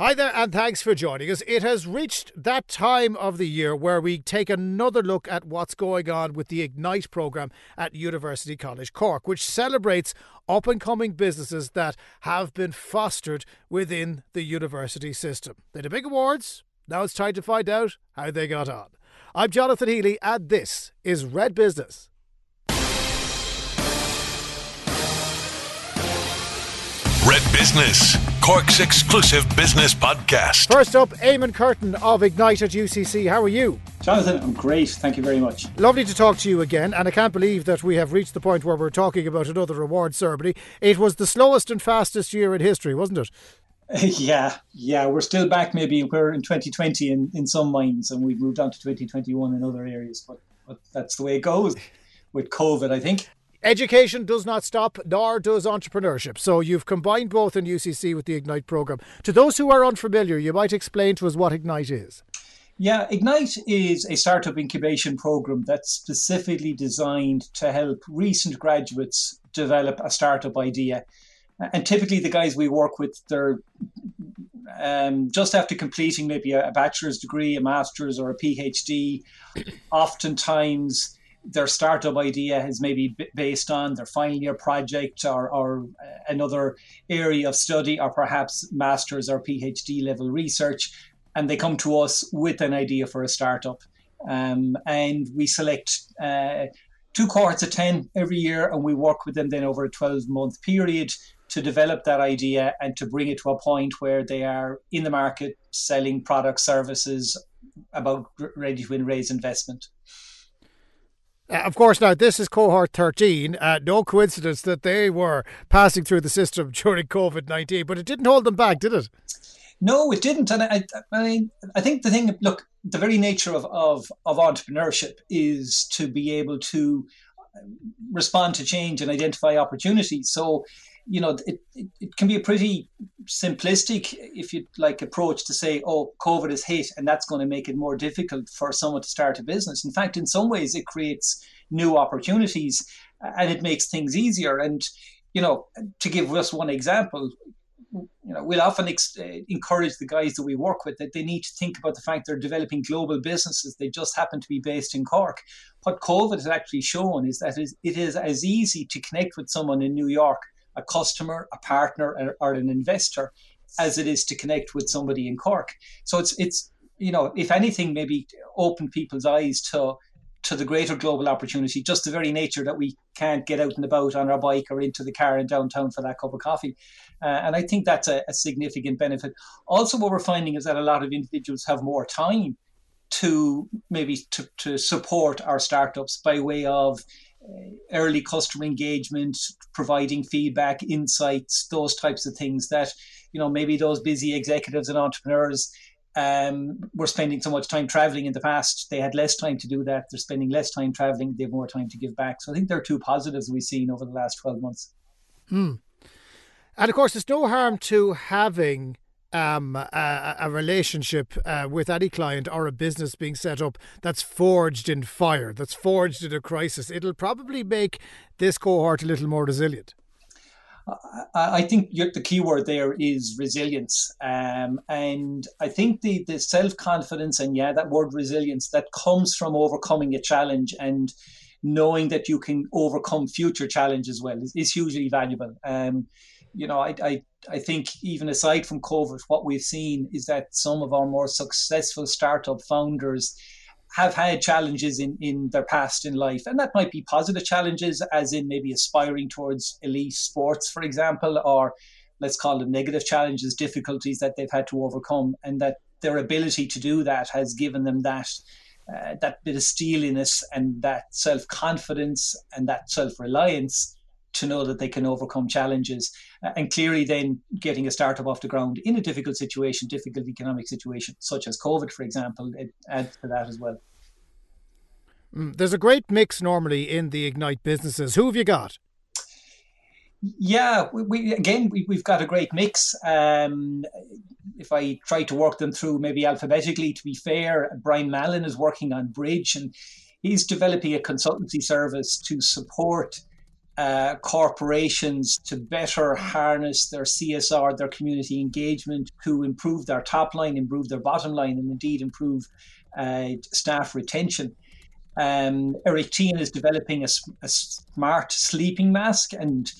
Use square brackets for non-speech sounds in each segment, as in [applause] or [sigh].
Hi there, and thanks for joining us. It has reached that time of the year where we take another look at what's going on with the Ignite programme at University College Cork, which celebrates up and coming businesses that have been fostered within the university system. They had big awards. Now it's time to find out how they got on. I'm Jonathan Healy, and this is Red Business. Business, Cork's exclusive business podcast. First up, Eamon Curtin of Ignite at UCC. How are you? Jonathan, I'm great. Thank you very much. Lovely to talk to you again, and I can't believe that we have reached the point where we're talking about another award ceremony. It was the slowest and fastest year in history, wasn't it? [laughs] Yeah, yeah, we're still back. Maybe we're in 2020 in, in some minds, and we've moved on to 2021 in other areas. But, but that's the way it goes with COVID, I think. Education does not stop, nor does entrepreneurship. So you've combined both in UCC with the Ignite program. To those who are unfamiliar, you might explain to us what Ignite is. Yeah, Ignite is a startup incubation program that's specifically designed to help recent graduates develop a startup idea. And typically, the guys we work with, they're um, just after completing maybe a, bachelor's degree, a master's, or a PhD. Oftentimes, their startup idea is maybe based on their final year project or, or another area of study or perhaps master's or phd level research and they come to us with an idea for a startup. Um, and we select uh, two cohorts of 10 every year and we work with them then over a 12 month period to develop that idea and to bring it to a point where they are in the market selling products services about ready to raise investment uh, of course, now this is cohort 13. Uh, no coincidence that they were passing through the system [laughs] during COVID 19, but it didn't hold them back, did it? No, it didn't. And I, I mean, I think the thing, look, the very nature of, of, of entrepreneurship is to be able to respond to change and identify opportunities. So, you know, it, it, it, can be a pretty simplistic, if you like, approach to say, oh, COVID has hit and that's going to make it more difficult for someone to start a business. In fact, in some ways, it creates new opportunities and it makes things easier. And, you know, to give us one example, you know, we'll often ex- uh, encourage the guys that we work with that they need to think about the fact they're developing global businesses. They just happen to be based in Cork. What COVID has actually shown is that it is as easy to connect with someone in New York a customer, a partner, or an investor as it is to connect with somebody in Cork. So it's it's you know if anything maybe open people's eyes to to the greater global opportunity, just the very nature that we can't get out and about on our bike or into the car in downtown for that cup of coffee. Uh, and I think that's a, a, significant benefit. Also, what we're finding is that a lot of individuals have more time to maybe to, to support our startups by way of early customer engagement, providing feedback, insights, those types of things that, you know, maybe those busy executives and entrepreneurs um, were spending so much time traveling in the past. They had less time to do that. They're spending less time traveling. They have more time to give back. So I think there are two positives we've seen over the last 12 months. Hmm. And of course, there's no harm to having um, a, a, relationship uh, with any client or a business being set up that's forged in fire, that's forged in a crisis, it'll probably make this cohort a little more resilient. I think the key word there is resilience, um, and I think the the self confidence and yeah, that word resilience that comes from overcoming a challenge and knowing that you can overcome future challenges well is, is hugely valuable. Um, you know, I, I, I think even aside from COVID, what we've seen is that some of our more successful startup founders have had challenges in, in their past in life. And that might be positive challenges, as in maybe aspiring towards elite sports, for example, or let's call them negative challenges, difficulties that they've had to overcome. And that their ability to do that has given them that. Uh, that bit of steeliness and that self confidence and that self reliance to know that they can overcome challenges. Uh, and clearly, then getting a startup off the ground in a difficult situation, difficult economic situation, such as COVID, for example, it adds to that as well. Mm, there's a great mix normally in the Ignite businesses. Who have you got? Yeah, we, we again we, have got a great mix. Um, if I try to work them through maybe alphabetically, to be fair, Brian Mallon is working on Bridge and he's developing a consultancy service to support uh, corporations to better harness their CSR, their community engagement, to improve their top line, improve their bottom line, and indeed improve uh, staff retention. Um, Eric Teahan is developing a, a, smart sleeping mask, and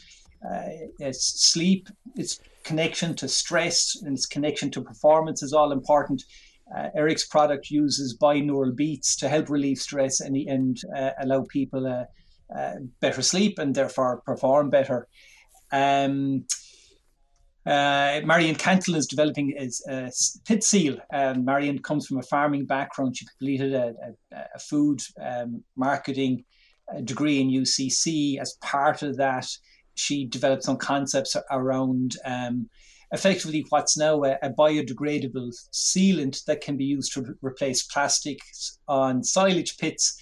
uh, its sleep, its connection to stress, and its connection to performance is all important. Uh, Eric's product uses binaural beats to help relieve stress and, and uh, allow people uh, uh, better sleep and therefore perform better. Um, uh, Marion Cantillon is developing a, a pit seal. Um, Marion comes from a farming background. She completed a, a, a food um, marketing uh, degree in UCC. As part of that, she developed some concepts around um, effectively what's now a, a, biodegradable sealant that can be used to replace plastics on silage pits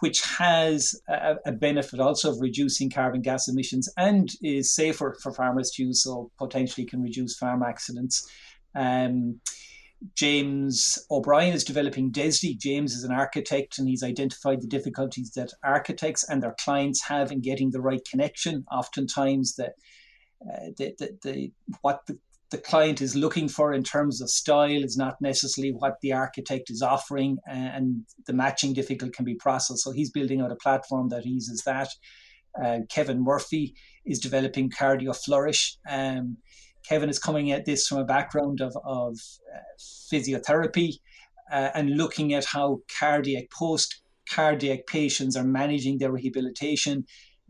which has a, a, benefit also of reducing carbon gas emissions and is safer for farmers to use, so potentially can reduce farm accidents. Um, James O'Brien is developing DESDI. James is an architect and he's identified the difficulties that architects and their clients have in getting the right connection. Oftentimes, the, uh, the, the, the, what the the client is looking for in terms of style is not necessarily what the architect is offering, and the matching difficult can be processed. So he's building out a platform that eases that. Uh, Kevin Murphy is developing Cardio Flourish. Um, Kevin is coming at this from a background of, of uh, physiotherapy uh, and looking at how cardiac post cardiac patients are managing their rehabilitation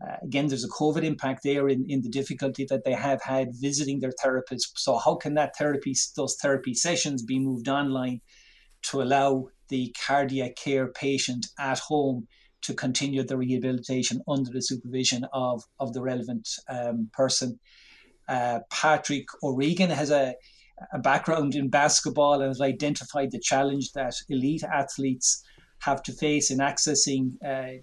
uh, again, there's a COVID impact there in, in the difficulty that they have had visiting their therapist. So, how can that therapy, those therapy sessions, be moved online to allow the cardiac care patient at home to continue the rehabilitation under the supervision of, of the relevant um, person? Uh, Patrick O'Regan has a, a background in basketball and has identified the challenge that elite athletes have to face in accessing uh,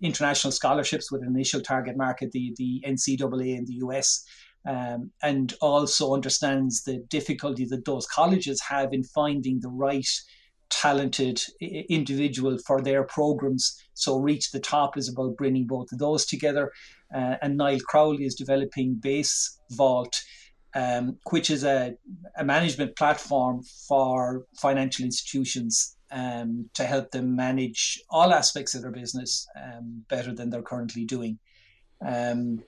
international scholarships with an initial target market, the, the NCAA in the US, um, and also understands the difficulty that those colleges have in finding the right talented individual for their programs. So Reach the Top is about bringing both of those together. Uh, and Niall Crowley is developing Base Vault. Um, which is a, a management platform for financial institutions um, to help them manage all aspects of their business um, better than they're currently doing. Um,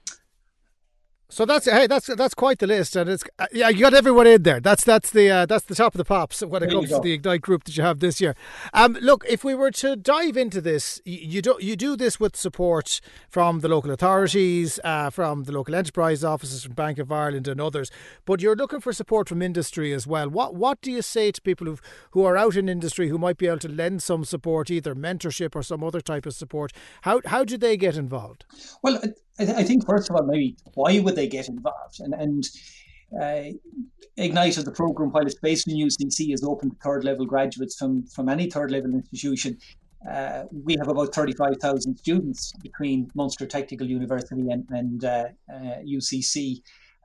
so that's hey, that's that's quite the list, and it's uh, yeah, you got everyone in there. That's that's the uh, that's the top of the pops when it there comes to the Ignite group that you have this year. Um, look, if we were to dive into this, you, you do you do this with support from the local authorities, uh, from the local enterprise offices, from Bank of Ireland and others, but you're looking for support from industry as well. What what do you say to people who who are out in industry who might be able to lend some support, either mentorship or some other type of support? How how do they get involved? Well, I, th- I, think first of all, maybe why would they get involved? And and uh, Ignite as the program, while it's based in UCC, is open to third level graduates from from any third level institution. Uh, we have about 35,000 students between Munster Technical University and, and uh, UCC. Uh,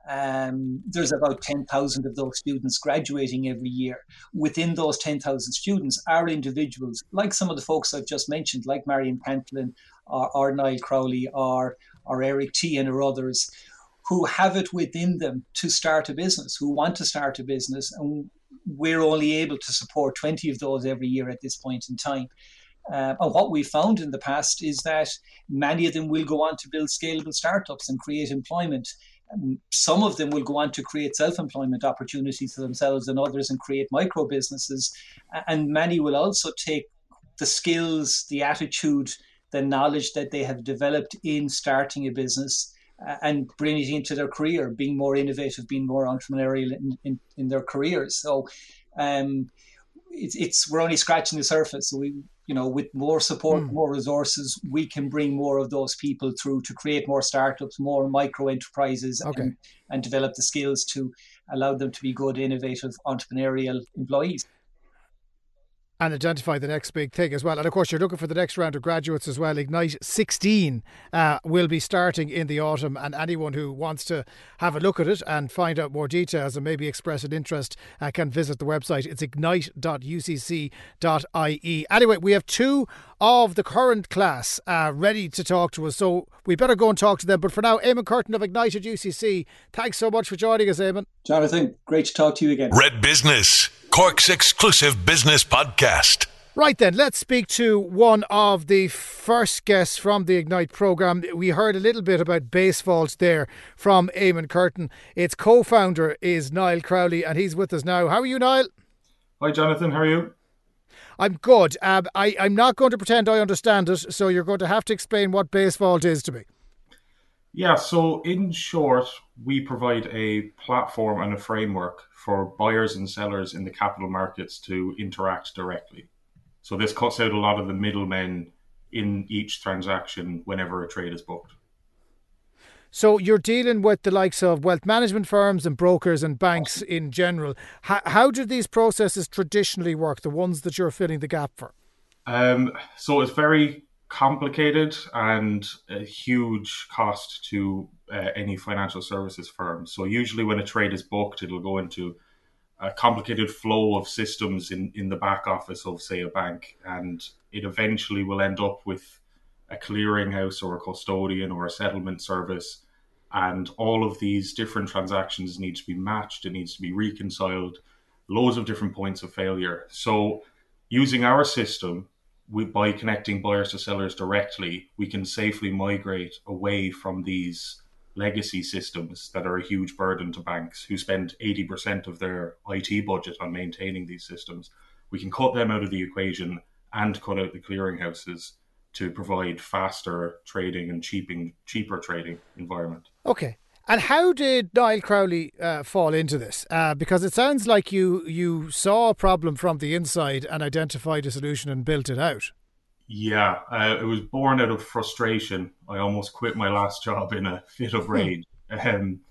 um, there's about 10,000 of those students graduating every year. Within those 10,000 students are individuals like some of the folks I've just mentioned, like Marion Cantillon or, or Niall Crowley or or Eric Teahan or others who have it within them to start a business, who want to start a business. And we're only able to support 20 of those every year at this point in time. Uh, and what we found in the past is that many of them will go on to build scalable startups and create employment. some of them will go on to create self employment opportunities for themselves and others and create micro businesses. And many will also take the skills, the attitude, the knowledge that they have developed in starting a business uh, and bringing it into their career, being more innovative, being more entrepreneurial in, in, in their careers. So um, it's, it's we're only scratching the surface. So we, you know, with more support, mm. more resources, we can bring more of those people through to create more startups, more micro enterprises, okay. and, and develop the skills to allow them to be good, innovative, entrepreneurial employees. And identify the next big thing as well. And of course, you're looking for the next round of graduates as well. Ignite 16 uh, will be starting in the autumn, and anyone who wants to have a look at it and find out more details and maybe express an interest uh, can visit the website. It's ignite.ucc.ie. Anyway, we have two of the current class uh, ready to talk to us, so we better go and talk to them. But for now, Eamon Curtin of Ignite at UCC, thanks so much for joining us, Eamon. Jonathan, great to talk to you again. Red Business. Cork's exclusive business podcast. Right then, let's speak to one of the first guests from the Ignite program. We heard a little bit about Basevault there from Eamon Curtin. Its co-founder is Niall Crowley, and he's with us now. How are you, Niall? Hi, Jonathan. How are you? I'm good. Um, I, I'm not going to pretend I understand it, so you're going to have to explain what base vault is to me. Yeah, so in short, we provide a platform and a framework for buyers and sellers in the capital markets to interact directly. So this cuts out a lot of the middlemen in each transaction whenever a trade is booked. So you're dealing with the likes of wealth management firms and brokers and banks in general. How, how do these processes traditionally work, the ones that you're filling the gap for? Um, so it's very complicated and a huge cost to uh, any financial services firm. So usually when a trade is booked, it'll go into a complicated flow of systems in, in the back office of say a bank. And it eventually will end up with a clearinghouse or a custodian or a settlement service. And all of these different transactions need to be matched. It needs to be reconciled. Loads of different points of failure. So using our system we, by connecting buyers to sellers directly, we can safely migrate away from these legacy systems that are a huge burden to banks who spend 80% of their IT budget on maintaining these systems. We can cut them out of the equation and cut out the clearinghouses to provide faster trading and cheaping, cheaper trading environment. Okay. And how did Niall Crowley uh, fall into this? Uh, because it sounds like you you saw a problem from the inside and identified a solution and built it out. Yeah, uh, it was born out of frustration. I almost quit my last [laughs] job in a fit of hmm. rage. Um,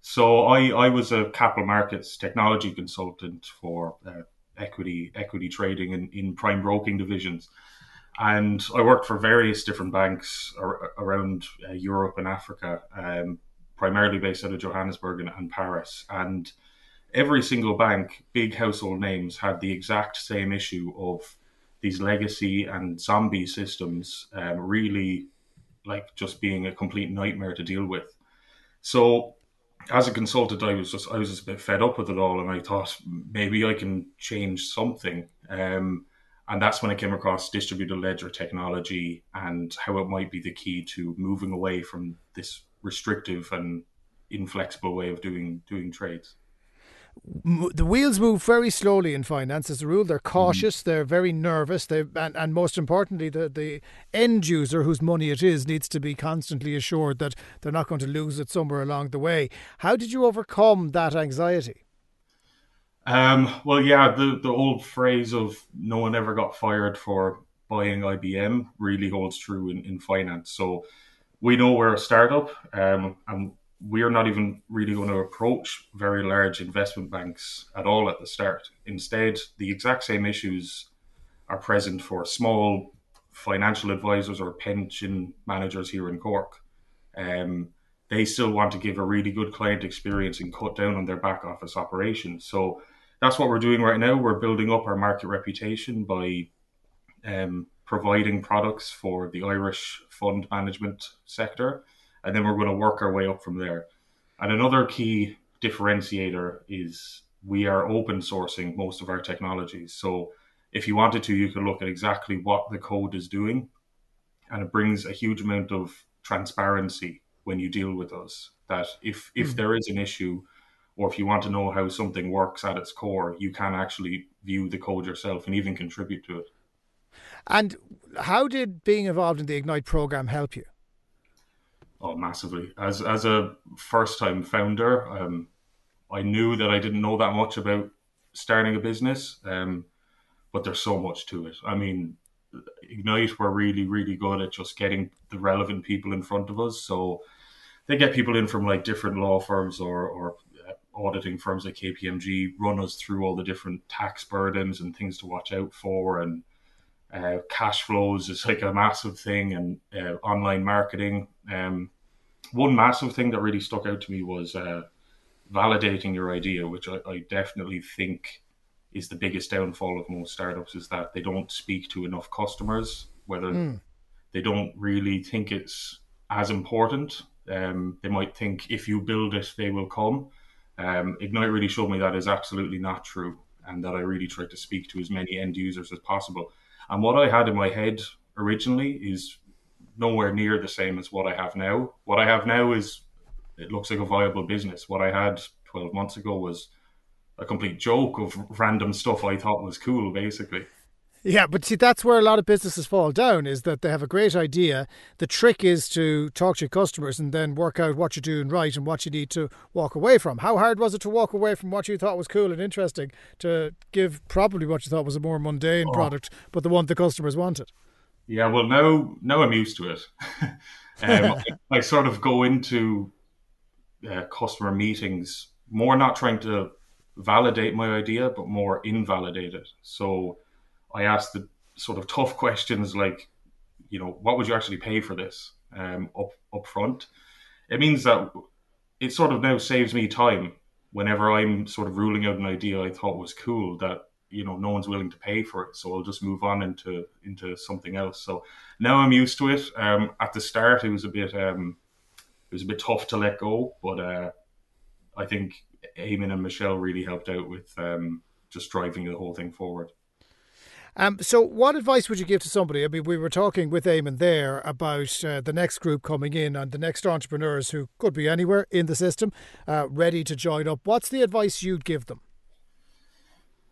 so I, I was a capital markets technology consultant for uh, equity equity trading in, in prime broking divisions, and I worked for various different banks ar- around uh, Europe and Africa. Um, primarily based out of Johannesburg and, and Paris. And every single bank, big household names, had the exact same issue of these legacy and zombie systems um, really like just being a complete nightmare to deal with. So as a consultant, I was just I was just a bit fed up with it all, and I thought maybe I can change something. Um, and that's when I came across distributed ledger technology and how it might be the key to moving away from this restrictive and inflexible way of doing doing trades. The wheels move very slowly in finance. As a rule, they're cautious. Mm. They're very nervous. They and, and most importantly, the the end user whose money it is needs to be constantly assured that they're not going to lose it somewhere along the way. How did you overcome that anxiety? Um, well, yeah, the the old phrase of "no one ever got fired for buying IBM" really holds true in, in finance. So we know we're a startup um, and we're not even really going to approach very large investment banks at all at the start. Instead, the exact same issues are present for small financial advisors or pension managers here in Cork. Um, they still want to give a really good client experience and cut down on their back office operations. So that's what we're doing right now. We're building up our market reputation by um, providing products for the Irish fund management sector, and then we're going to work our way up from there. And another key differentiator is we are open sourcing most of our technologies. So if you wanted to, you could look at exactly what the code is doing, and it brings a huge amount of transparency when you deal with us. That if if mm. there is an issue, or if you want to know how something works at its core, you can actually view the code yourself and even contribute to it. And how did being involved in the Ignite program help you? Oh, massively. As as a first time founder, um, I knew that I didn't know that much about starting a business, um, but there's so much to it. I mean, Ignite were really really good at just getting the relevant people in front of us. So they get people in from like different law firms or or auditing firms like KPMG run us through all the different tax burdens and things to watch out for, and uh, cash flows is like a massive thing, and uh, online marketing. Um, one massive thing that really stuck out to me was uh, validating your idea, which I, I, definitely think is the biggest downfall of most startups, is that they don't speak to enough customers, whether mm. they don't really think it's as important. Um, they might think if you build it, they will come. Um, Ignite really showed me that is absolutely not true, and that I really tried to speak to as many end users as possible. And what I had in my head originally is nowhere near the same as what I have now. What I have now is it looks like a viable business. What I had 12 months ago was a complete joke of random stuff I thought was cool, basically. Yeah, but see, that's where a lot of businesses fall down is that they have a great idea. The trick is to talk to your customers and then work out what you're doing right and what you need to walk away from. How hard was it to walk away from what you thought was cool and interesting to give probably what you thought was a more mundane oh. product, but the one the customers wanted? Yeah, well, now now I'm used to it. [laughs] um, I, [laughs] I, sort of go into uh, customer meetings more not trying to validate my idea, but more invalidate it. So I ask the sort of tough questions like, you know, what would you actually pay for this um, up up front? It means that it sort of now saves me time whenever I'm sort of ruling out an idea I thought was cool that you know no one's willing to pay for it, so I'll just move on into into something else. So now I'm used to it. Um, at the start, it was a bit um, it was a bit tough to let go, but uh, I think Eamon and Michelle really helped out with um, just driving the whole thing forward. Um, so, what advice would you give to somebody? I mean, we were talking with Eamon there about uh, the next group coming in and the next entrepreneurs who could be anywhere in the system, uh, ready to join up. What's the advice you'd give them?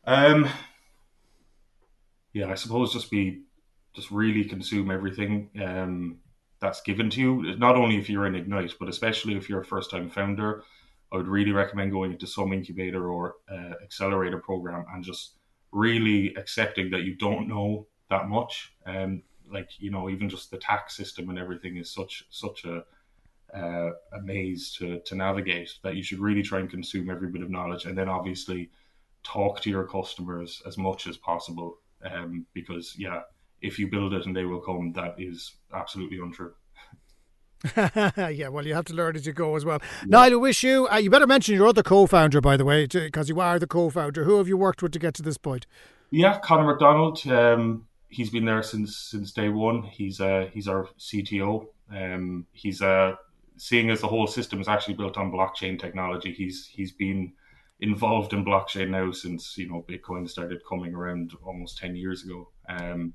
Um, yeah, I suppose just be, just really consume everything um, that's given to you. Not only if you're in Ignite, but especially if you're a first-time founder. I would really recommend going into some incubator or uh, accelerator program and just really accepting that you don't know that much. Um, like you know, even just the tax system and everything is such such a uh, a maze to to navigate that you should really try and consume every bit of knowledge, and then obviously talk to your customers as much as possible. Um, because yeah, if you build it and they will come, that is absolutely untrue. [laughs] yeah, well, you have to learn as you go as well. Yeah. Niall, I wish you. Uh, you better mention your other co-founder, by the way, because you are the co-founder. Who have you worked with to get to this point? Yeah, Connor McDonald. Um, he's been there since since day one. He's uh, he's our CTO. Um, he's uh, seeing as the whole system is actually built on blockchain technology. He's he's been involved in blockchain now since you know Bitcoin started coming around almost ten years ago. Um,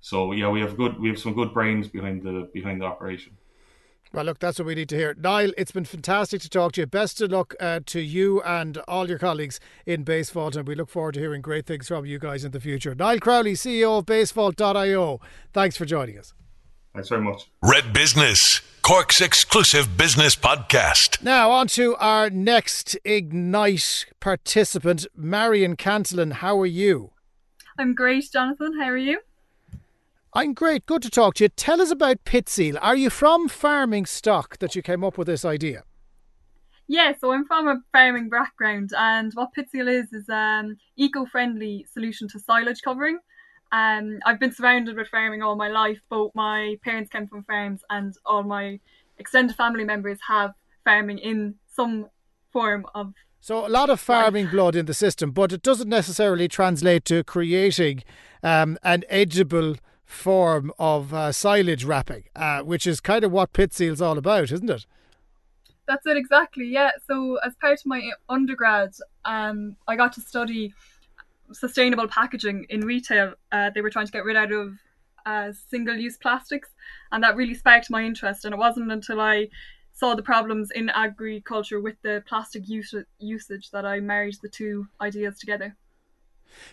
so yeah, we have good we have some good brains behind the behind the operation. Well, look, that's what we need to hear. Niall, it's been fantastic to talk to you. Best of luck uh, to you and all your colleagues in Basevault, and we look forward to hearing great things from you guys in the future. Niall Crowley, CEO of Basevault.io, thanks for joining us. Thanks very much. Red Business, Cork's exclusive business podcast. Now, on to our next Ignite participant, Marion Cantillon. How are you? I'm great, Jonathan. How are you? I'm great. Good to talk to you. Tell us about Pitseal. Are you from farming stock that you came up with this idea? Yeah, so I'm from a farming background, and what Pitseal is is an eco-friendly solution to silage covering. Um, I've been surrounded with farming all my life. Both my parents came from farms, and all my extended family members have farming in some form of. So a lot of farming life. blood in the system, but it doesn't necessarily translate to creating um, an edible form of uh, silage wrapping, uh, which is kind of what Pitseal's all about, isn't it? That's it exactly. Yeah. So as part of my undergrad, um, I got to study sustainable packaging in retail. Uh, they were trying to get rid out of uh, single-use plastics, and that really sparked my interest. And it wasn't until I saw the problems in agriculture with the plastic use- usage that I married the two ideas together.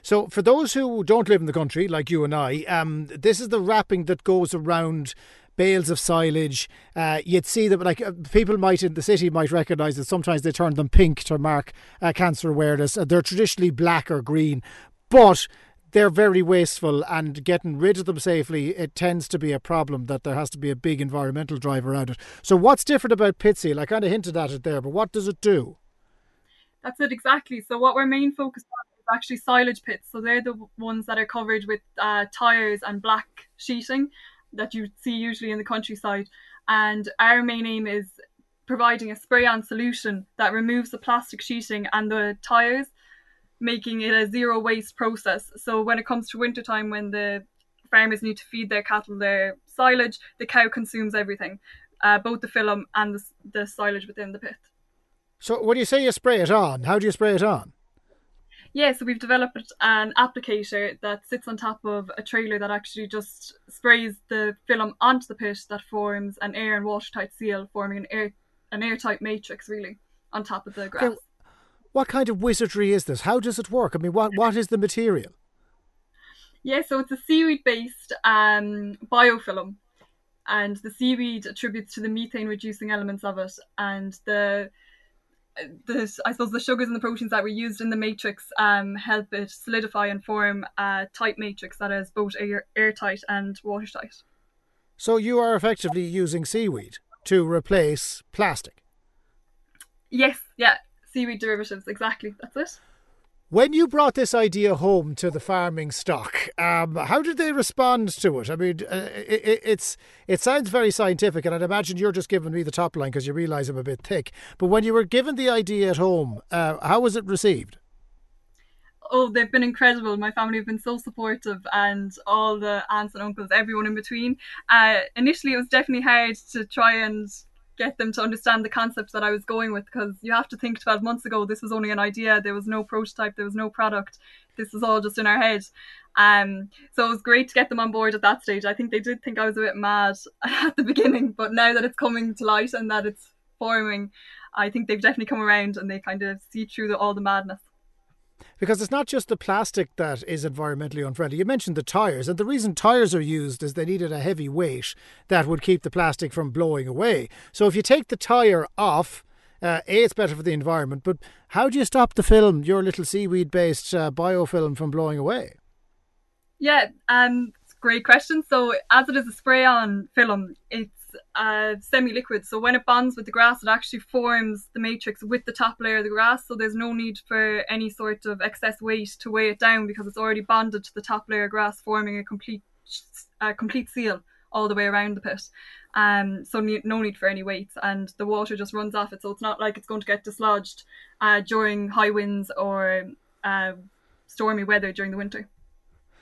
So, for those who don't live in the country, like you and I, um, this is the wrapping that goes around bales of silage. Uh, you'd see that, like uh, people might in the city might recognise that sometimes they turn them pink to mark uh, cancer awareness. Uh, they're traditionally black or green, but they're very wasteful and getting rid of them safely it tends to be a problem that there has to be a big environmental drive around it so what's different about Pitseal i kind of hinted at it there but what does it do That's it exactly. So what we're main focused on actually silage pits. So they're the ones that are covered with uh, tires and black sheeting that you see usually in the countryside. And our main aim is providing a spray-on solution that removes the plastic sheeting and the tires, making it a zero waste process. So when it comes to wintertime, when the farmers need to feed their cattle their silage, the cow consumes everything, uh, both the film and the, the silage within the pit. So when you say you spray it on, how do you spray it on? Yeah, so we've developed an applicator that sits on top of a trailer that actually just sprays the film onto the pit that forms an air and watertight seal, forming an air an airtight matrix really on top of the grass. Okay. What kind of wizardry is this? How does it work? I mean, what what is the material? Yeah, so it's a seaweed based um, biofilm, and the seaweed attributes to the methane reducing elements of it, and the the I suppose the sugars and the proteins that were used in the matrix um, help it solidify and form a tight matrix that is both air, airtight and watertight. So you are effectively using seaweed to replace plastic. Yes, yeah, seaweed derivatives, exactly. That's it. When you brought this idea home to the farming stock, um, how did they respond to it? I mean, uh, it, it's it sounds very scientific, and I'd imagine you're just giving me the top line because you realise I'm a bit thick. But when you were given the idea at home, uh, how was it received? Oh, they've been incredible. My family have been so supportive, and all the aunts and uncles, everyone in between. Uh, initially, it was definitely hard to try and get them to understand the concept that I was going with because you have to think 12 months ago this was only an idea there was no prototype there was no product this was all just in our head. Um so it was great to get them on board at that stage. I think they did think I was a bit mad [laughs] at the beginning but now that it's coming to light and that it's forming I think they've definitely come around and they kind of see through the, all the madness because it's not just the plastic that is environmentally unfriendly. You mentioned the tyres, and the reason tyres are used is they needed a heavy weight that would keep the plastic from blowing away. So if you take the tyre off, uh, a, it's better for the environment, but how do you stop the film, your little seaweed based uh, biofilm, from blowing away? Yeah, um, great question. So, as it is a spray on film, it's uh, semi-liquid. So when it bonds with the grass, it actually forms the matrix with the top layer of the grass. So there's no need for any sort of excess weight to weigh it down because it's already bonded to the top layer of grass, forming a complete complete seal all the way around the pit. Um, so no need for any weights, and the water just runs off it. So it's not like it's going to get dislodged uh, during high winds or uh, stormy weather during the winter.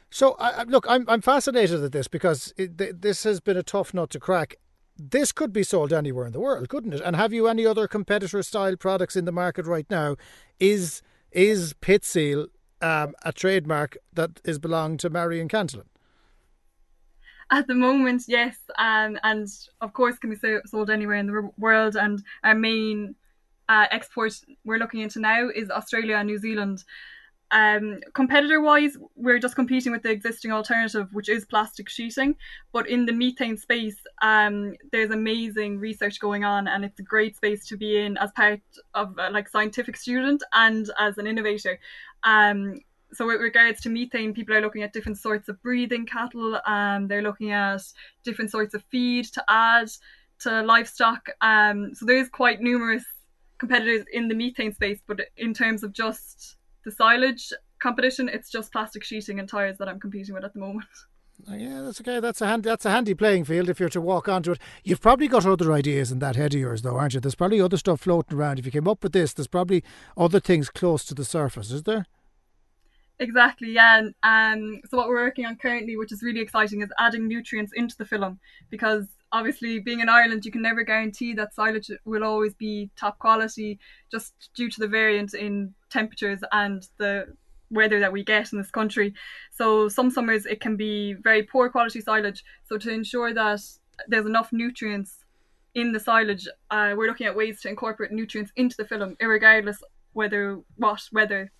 So, look, I'm I'm fascinated at this because it, this has been a tough nut to crack this could be sold anywhere in the world, couldn't it? And have you any other competitor style products in the market right now? Is is Pit Seal um, a trademark that is belonged to Marion Cantillon? At the moment, yes, um, and of course can be sold anywhere in the world. And our main uh, export we're looking into now is Australia and New Zealand. Um, competitor wise, we're just competing with the existing alternative, which is plastic sheeting. But in the methane space, um, there's amazing research going on, and it's a great space to be in as part of a, like scientific student and as an innovator. Um, so with regards to methane, people are looking at different sorts of breathing cattle. Um, they're looking at different sorts of feed to add to livestock. Um, so there's quite numerous competitors in the methane space, but in terms of just the silage competition, it's just plastic sheeting and tires that I'm competing with at the moment. Oh, yeah, that's okay. That's a hand, that's a handy playing field if you're to walk onto it. You've probably got other ideas in that head of yours, though, aren't you? There's probably other stuff floating around. If you came up with this, there's probably other things close to the surface, is there? Exactly, yeah. And um, so what we're working on currently, which is really exciting, is adding nutrients into the film because obviously being in Ireland, you can never guarantee that silage will always be top quality just due to the variance in temperatures and the weather that we get in this country. So some summers it can be very poor quality silage. So to ensure that there's enough nutrients in the silage, uh, we're looking at ways to incorporate nutrients into the film, regardless whether what weather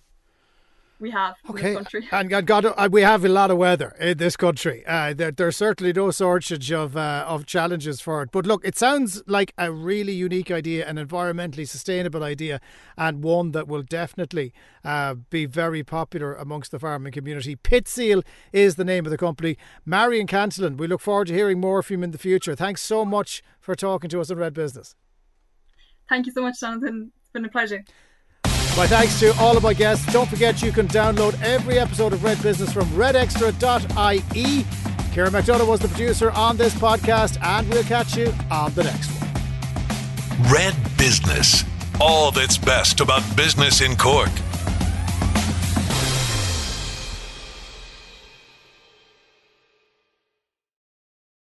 we have okay. [laughs] And God, uh, we have a lot of weather in this country. Uh, there, there's certainly no shortage of uh, of challenges for it. But look, it sounds like a really unique idea, an environmentally sustainable idea, and one that will definitely uh, be very popular amongst the farming community. Pit Seal is the name of the company. Marion Cantillon, we look forward to hearing more from you in the future. Thanks so much for talking to us on Red Business. Thank you so much, Jonathan. It's been a pleasure. My thanks to all of my guests. Don't forget you can download every episode of Red Business from redextra.ie. Kieran McDonough was the producer on this podcast, and we'll catch you on the next one. Red Business. All that's best about business in Cork.